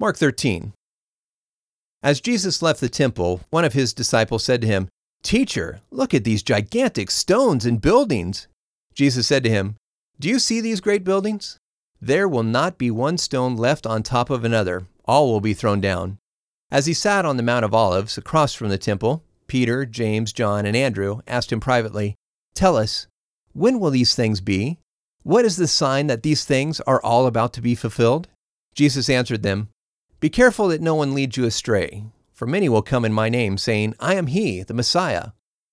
Mark 13. As Jesus left the temple, one of his disciples said to him, Teacher, look at these gigantic stones and buildings. Jesus said to him, Do you see these great buildings? There will not be one stone left on top of another, all will be thrown down. As he sat on the Mount of Olives across from the temple, Peter, James, John, and Andrew asked him privately, Tell us, when will these things be? What is the sign that these things are all about to be fulfilled? Jesus answered them, Be careful that no one leads you astray, for many will come in my name, saying, I am he, the Messiah,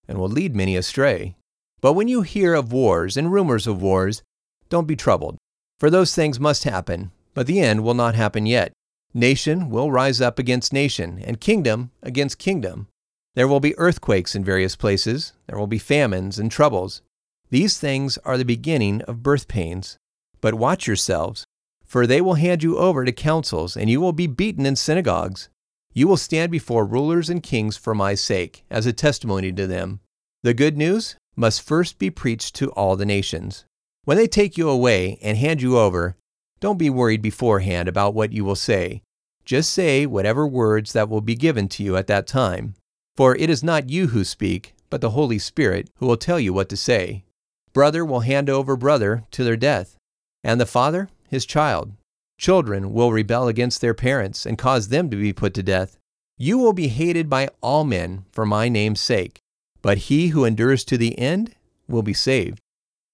and will lead many astray. But when you hear of wars and rumors of wars, don't be troubled, for those things must happen, but the end will not happen yet. Nation will rise up against nation, and kingdom against kingdom. There will be earthquakes in various places, there will be famines and troubles. These things are the beginning of birth pains. But watch yourselves, for they will hand you over to councils, and you will be beaten in synagogues. You will stand before rulers and kings for my sake, as a testimony to them. The good news must first be preached to all the nations. When they take you away and hand you over, don't be worried beforehand about what you will say. Just say whatever words that will be given to you at that time. For it is not you who speak, but the Holy Spirit who will tell you what to say. Brother will hand over brother to their death, and the father his child. Children will rebel against their parents and cause them to be put to death. You will be hated by all men for my name's sake, but he who endures to the end will be saved.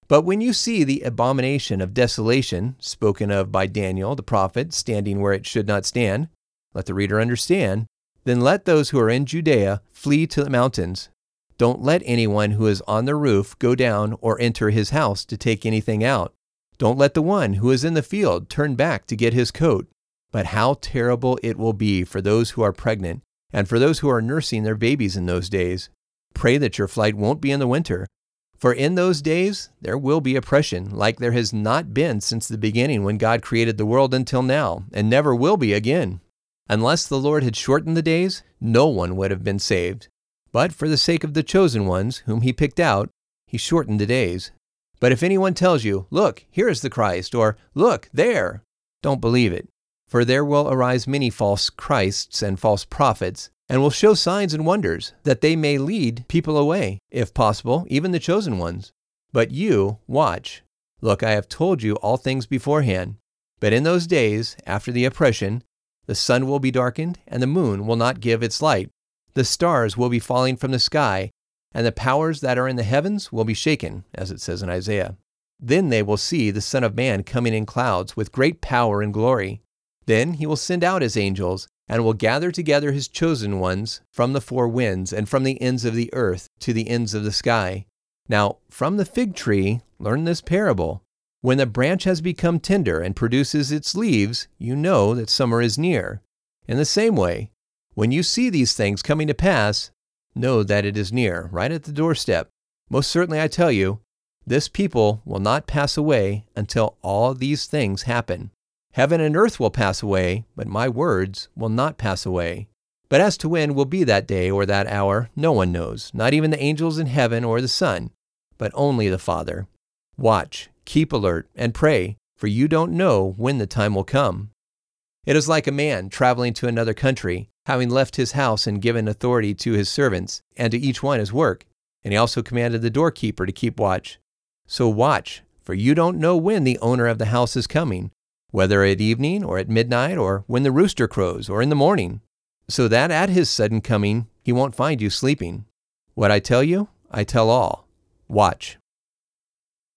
But when you see the abomination of desolation spoken of by Daniel the prophet standing where it should not stand, let the reader understand, then let those who are in Judea flee to the mountains. Don't let anyone who is on the roof go down or enter his house to take anything out. Don't let the one who is in the field turn back to get his coat. But how terrible it will be for those who are pregnant and for those who are nursing their babies in those days. Pray that your flight won't be in the winter. For in those days there will be oppression, like there has not been since the beginning when God created the world until now, and never will be again. Unless the Lord had shortened the days, no one would have been saved. But for the sake of the chosen ones, whom he picked out, he shortened the days. But if anyone tells you, Look, here is the Christ, or Look, there, don't believe it. For there will arise many false Christs and false prophets, and will show signs and wonders, that they may lead people away, if possible, even the chosen ones. But you, watch. Look, I have told you all things beforehand. But in those days, after the oppression, the sun will be darkened, and the moon will not give its light the stars will be falling from the sky, and the powers that are in the heavens will be shaken, as it says in Isaiah. Then they will see the Son of Man coming in clouds with great power and glory. Then he will send out his angels, and will gather together his chosen ones from the four winds and from the ends of the earth to the ends of the sky. Now, from the fig tree, learn this parable. When the branch has become tender and produces its leaves, you know that summer is near. In the same way, when you see these things coming to pass, know that it is near, right at the doorstep. Most certainly I tell you, this people will not pass away until all these things happen. Heaven and earth will pass away, but my words will not pass away. But as to when will be that day or that hour, no one knows, not even the angels in heaven or the Son, but only the Father. Watch, keep alert, and pray, for you don't know when the time will come. It is like a man traveling to another country having left his house and given authority to his servants, and to each one his work. And he also commanded the doorkeeper to keep watch. So watch, for you don't know when the owner of the house is coming, whether at evening or at midnight or when the rooster crows or in the morning, so that at his sudden coming he won't find you sleeping. What I tell you, I tell all. Watch.